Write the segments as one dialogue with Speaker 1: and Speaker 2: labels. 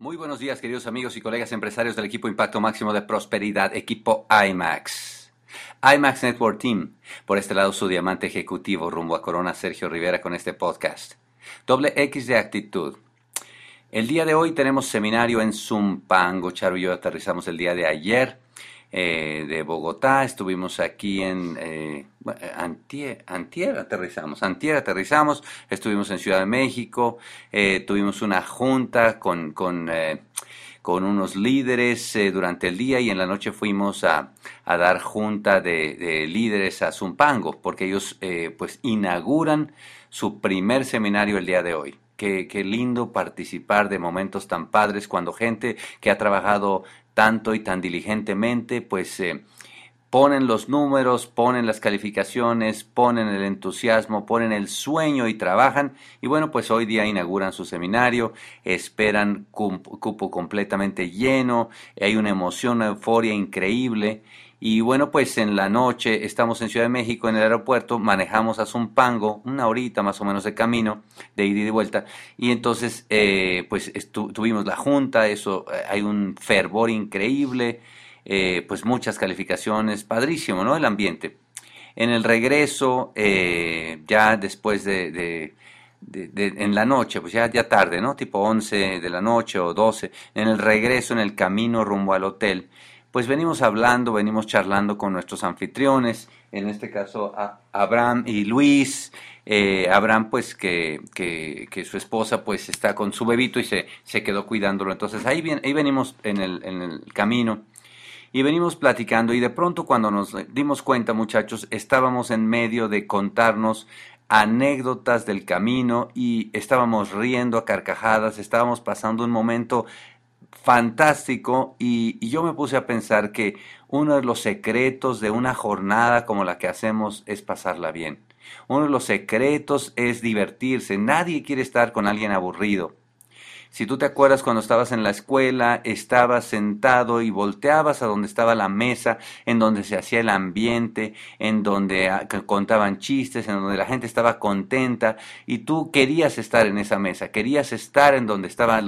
Speaker 1: Muy buenos días, queridos amigos y colegas empresarios del equipo Impacto Máximo de Prosperidad, equipo IMAX. IMAX Network Team, por este lado su diamante ejecutivo rumbo a Corona Sergio Rivera con este podcast. Doble X de actitud. El día de hoy tenemos seminario en Zumpango. Charo y yo aterrizamos el día de ayer eh, de Bogotá, estuvimos aquí en eh, antier, antier, aterrizamos, antier aterrizamos, estuvimos en Ciudad de México, eh, tuvimos una junta con, con, eh, con unos líderes durante el día y en la noche fuimos a, a dar junta de, de, líderes a Zumpango, porque ellos pues inauguran su primer seminario el día de hoy. Qué, qué, lindo participar de momentos tan padres cuando gente que ha trabajado tanto y tan diligentemente, pues eh, ponen los números, ponen las calificaciones, ponen el entusiasmo, ponen el sueño y trabajan. Y bueno, pues hoy día inauguran su seminario, esperan cupo completamente lleno, hay una emoción, una euforia increíble. Y bueno, pues en la noche estamos en Ciudad de México, en el aeropuerto, manejamos a Zumpango, una horita más o menos de camino, de ida y de vuelta. Y entonces, eh, pues tuvimos la junta, eso, eh, hay un fervor increíble, eh, pues muchas calificaciones, padrísimo, ¿no? El ambiente. En el regreso, eh, ya después de, en la noche, pues ya, ya tarde, ¿no? Tipo 11 de la noche o 12, en el regreso, en el camino rumbo al hotel, pues venimos hablando, venimos charlando con nuestros anfitriones, en este caso Abraham y Luis. Eh, Abraham, pues que, que, que, su esposa pues está con su bebito y se, se quedó cuidándolo. Entonces ahí, bien, ahí venimos en el, en el camino y venimos platicando y de pronto cuando nos dimos cuenta muchachos estábamos en medio de contarnos anécdotas del camino y estábamos riendo a carcajadas, estábamos pasando un momento fantástico y, y, yo me puse a pensar que uno de los secretos de una jornada como la que hacemos es pasarla bien. Uno de los secretos es divertirse. Nadie quiere estar con alguien aburrido. Si tú te acuerdas cuando estabas en la escuela, estabas sentado y volteabas a donde estaba la mesa, en donde se hacía el ambiente, en donde ah, contaban chistes, en donde la gente estaba contenta y tú querías estar en esa mesa, querías estar en donde estaba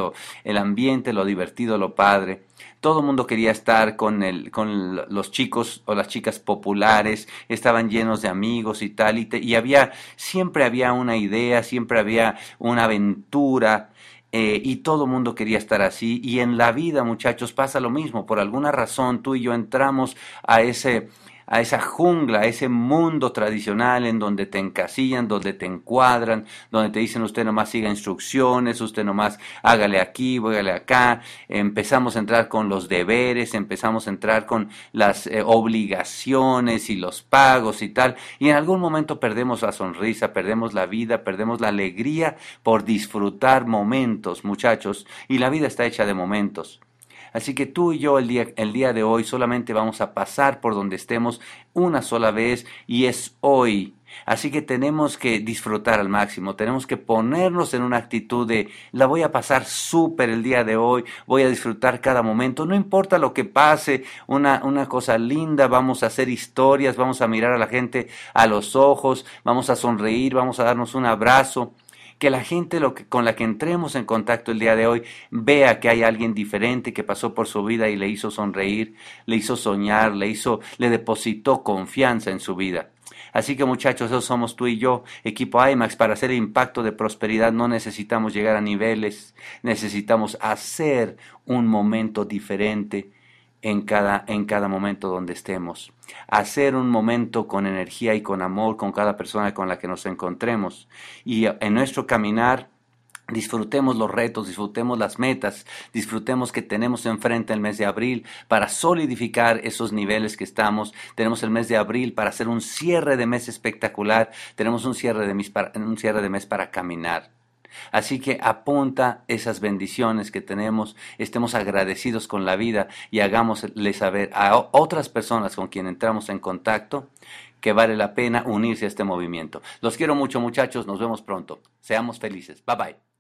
Speaker 1: el ambiente, lo divertido, lo padre. Todo el mundo quería estar con, el, con los chicos o las chicas populares, estaban llenos de amigos y tal, y, te, y había, siempre había una idea, siempre había una aventura, eh, y todo mundo quería estar así. Y en la vida, muchachos, pasa lo mismo. Por alguna razón, tú y yo entramos a ese a esa jungla, a ese mundo tradicional en donde te encasillan, donde te encuadran, donde te dicen usted nomás siga instrucciones, usted nomás hágale aquí, hágale acá. Empezamos a entrar con los deberes, empezamos a entrar con las eh, obligaciones y los pagos y tal. Y en algún momento perdemos la sonrisa, perdemos la vida, perdemos la alegría por disfrutar momentos, muchachos. Y la vida está hecha de momentos. Así que tú y yo el día, el día de hoy solamente vamos a pasar por donde estemos una sola vez y es hoy. Así que tenemos que disfrutar al máximo, tenemos que ponernos en una actitud de la voy a pasar súper el día de hoy, voy a disfrutar cada momento, no importa lo que pase, una, una cosa linda, vamos a hacer historias, vamos a mirar a la gente a los ojos, vamos a sonreír, vamos a darnos un abrazo que la gente lo que, con la que entremos en contacto el día de hoy vea que hay alguien diferente que pasó por su vida y le hizo sonreír, le hizo soñar, le hizo, le depositó confianza en su vida. Así que muchachos, eso somos tú y yo, equipo IMAX. Para hacer el impacto de prosperidad no necesitamos llegar a niveles, necesitamos hacer un momento diferente en cada, en cada momento donde estemos. Hacer un momento con energía y con amor con cada persona con la que nos encontremos. Y en nuestro caminar Disfrutemos los retos, disfrutemos las metas, disfrutemos que tenemos enfrente el mes de abril para solidificar esos niveles que estamos. Tenemos el mes de abril para hacer un cierre de mes espectacular. Tenemos un cierre de mes para, un cierre de mes para caminar. Así que apunta esas bendiciones que tenemos, estemos agradecidos con la vida y hagámosle saber a otras personas con quien entramos en contacto que vale la pena unirse a este movimiento. Los quiero mucho muchachos, nos vemos pronto. Seamos felices. Bye bye.